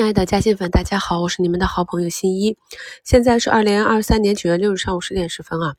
亲爱的嘉兴粉，大家好，我是你们的好朋友新一。现在是二零二三年九月六日上午十点十分啊。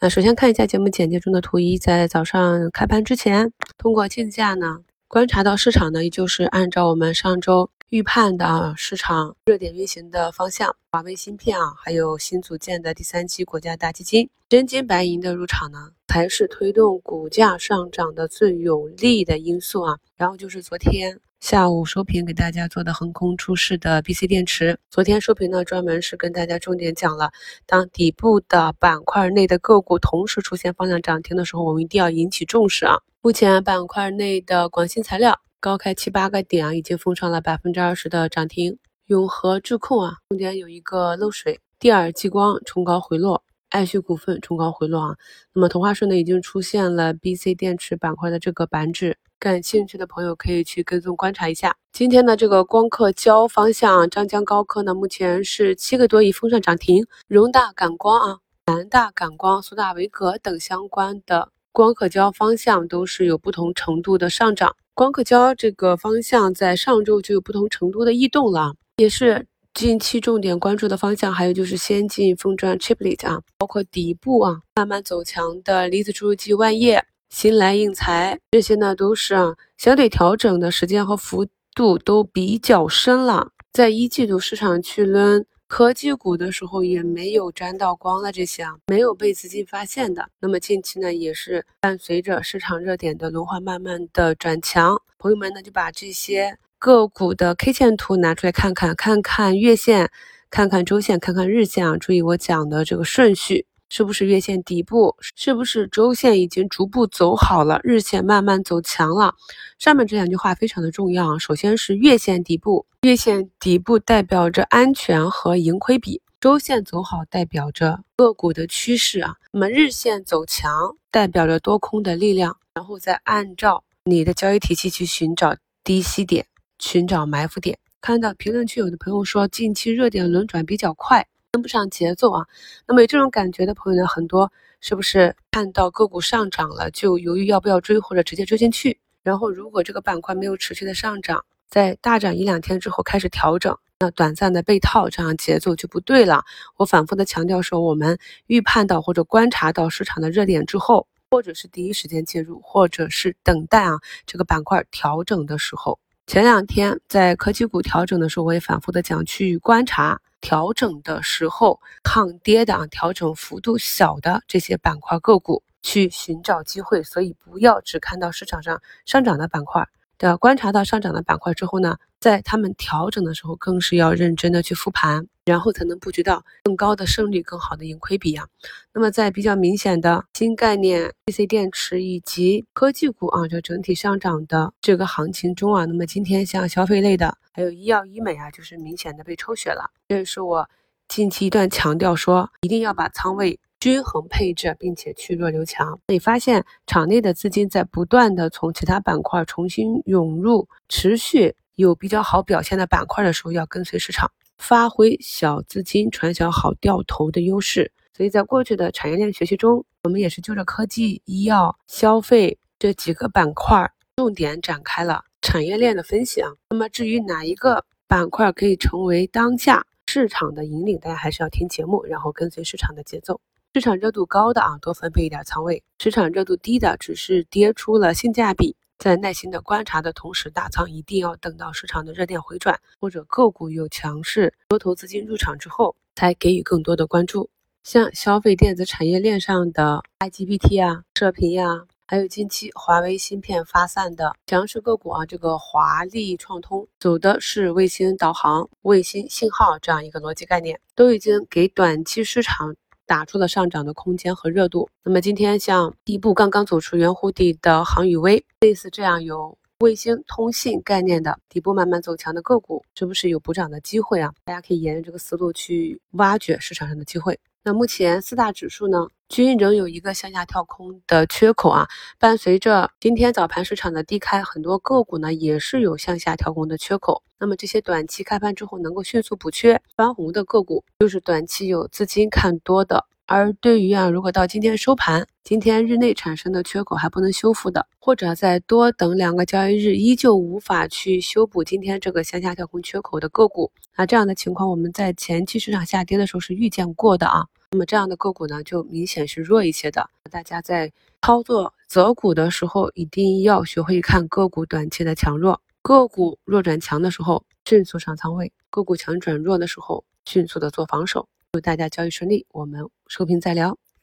那首先看一下节目简介中的图一，在早上开盘之前，通过竞价呢，观察到市场呢，依旧是按照我们上周预判的啊市场热点运行的方向，华为芯片啊，还有新组建的第三期国家大基金，真金白银的入场呢，才是推动股价上涨的最有利的因素啊。然后就是昨天。下午收评给大家做的横空出世的 BC 电池，昨天收评呢专门是跟大家重点讲了，当底部的板块内的个股同时出现方向涨停的时候，我们一定要引起重视啊！目前板块内的广鑫材料高开七八个点啊，已经封上了百分之二十的涨停。永和智控啊，中间有一个漏水。第二激光冲高回落。爱旭股份冲高回落啊，那么同花顺呢已经出现了 BC 电池板块的这个板指，感兴趣的朋友可以去跟踪观察一下。今天的这个光刻胶方向，张江高科呢目前是七个多亿封上涨停，荣大感光啊、南大感光、苏大维格等相关的光刻胶方向都是有不同程度的上涨。光刻胶这个方向在上周就有不同程度的异动了，也是。近期重点关注的方向，还有就是先进封装 chiplet 啊，包括底部啊慢慢走强的离子注入剂万业、新来印材这些呢，都是啊相对调整的时间和幅度都比较深了。在一季度市场去抡科技股的时候，也没有沾到光了这些啊，没有被资金发现的。那么近期呢，也是伴随着市场热点的轮换，慢慢的转强。朋友们呢，就把这些。个股的 K 线图拿出来看看，看看月线，看看周线，看看日线啊！注意我讲的这个顺序，是不是月线底部？是不是周线已经逐步走好了？日线慢慢走强了？上面这两句话非常的重要啊！首先是月线底部，月线底部代表着安全和盈亏比；周线走好代表着个股的趋势啊。那么日线走强代表着多空的力量，然后再按照你的交易体系去寻找低吸点。寻找埋伏点。看到评论区有的朋友说，近期热点轮转比较快，跟不上节奏啊。那么有这种感觉的朋友呢，很多是不是看到个股上涨了，就犹豫要不要追，或者直接追进去？然后如果这个板块没有持续的上涨，在大涨一两天之后开始调整，那短暂的被套，这样节奏就不对了。我反复的强调说，我们预判到或者观察到市场的热点之后，或者是第一时间介入，或者是等待啊这个板块调整的时候。前两天在科技股调整的时候，我也反复的讲，去观察调整的时候抗跌的啊、调整幅度小的这些板块个股，去寻找机会。所以不要只看到市场上上涨的板块。的观察到上涨的板块之后呢，在他们调整的时候，更是要认真的去复盘，然后才能布局到更高的胜率、更好的盈亏比啊。那么在比较明显的新概念、BC 电池以及科技股啊，这整体上涨的这个行情中啊，那么今天像消费类的，还有医药医美啊，就是明显的被抽血了。这也是我近期一段强调说，一定要把仓位。均衡配置，并且去弱留强。你发现场内的资金在不断的从其他板块重新涌入，持续有比较好表现的板块的时候，要跟随市场，发挥小资金传小好掉头的优势。所以在过去的产业链学习中，我们也是就着科技、医药、消费这几个板块，重点展开了产业链的分析啊。那么至于哪一个板块可以成为当下市场的引领，大家还是要听节目，然后跟随市场的节奏。市场热度高的啊，多分配一点仓位；市场热度低的，只是跌出了性价比，在耐心的观察的同时，大仓一定要等到市场的热点回转，或者个股有强势多头资金入场之后，才给予更多的关注。像消费电子产业链上的 IGBT 啊、射频呀，还有近期华为芯片发散的强势个股啊，这个华丽创通走的是卫星导航、卫星信号这样一个逻辑概念，都已经给短期市场。打出了上涨的空间和热度。那么今天像底部刚刚走出圆弧底的航宇微，类似这样有卫星通信概念的底部慢慢走强的个股，是不是有补涨的机会啊？大家可以沿着这个思路去挖掘市场上的机会。那目前四大指数呢，均仍有一个向下跳空的缺口啊。伴随着今天早盘市场的低开，很多个股呢也是有向下跳空的缺口。那么这些短期开盘之后能够迅速补缺翻红的个股，就是短期有资金看多的而对于啊，如果到今天收盘，今天日内产生的缺口还不能修复的，或者再多等两个交易日依旧无法去修补今天这个向下跳空缺口的个股，那这样的情况我们在前期市场下跌的时候是预见过的啊。那么这样的个股呢，就明显是弱一些的。大家在操作择股的时候，一定要学会看个股短期的强弱，个股弱转强的时候迅速上仓位，个股强转弱的时候迅速的做防守。祝大家交易顺利，我们收评再聊。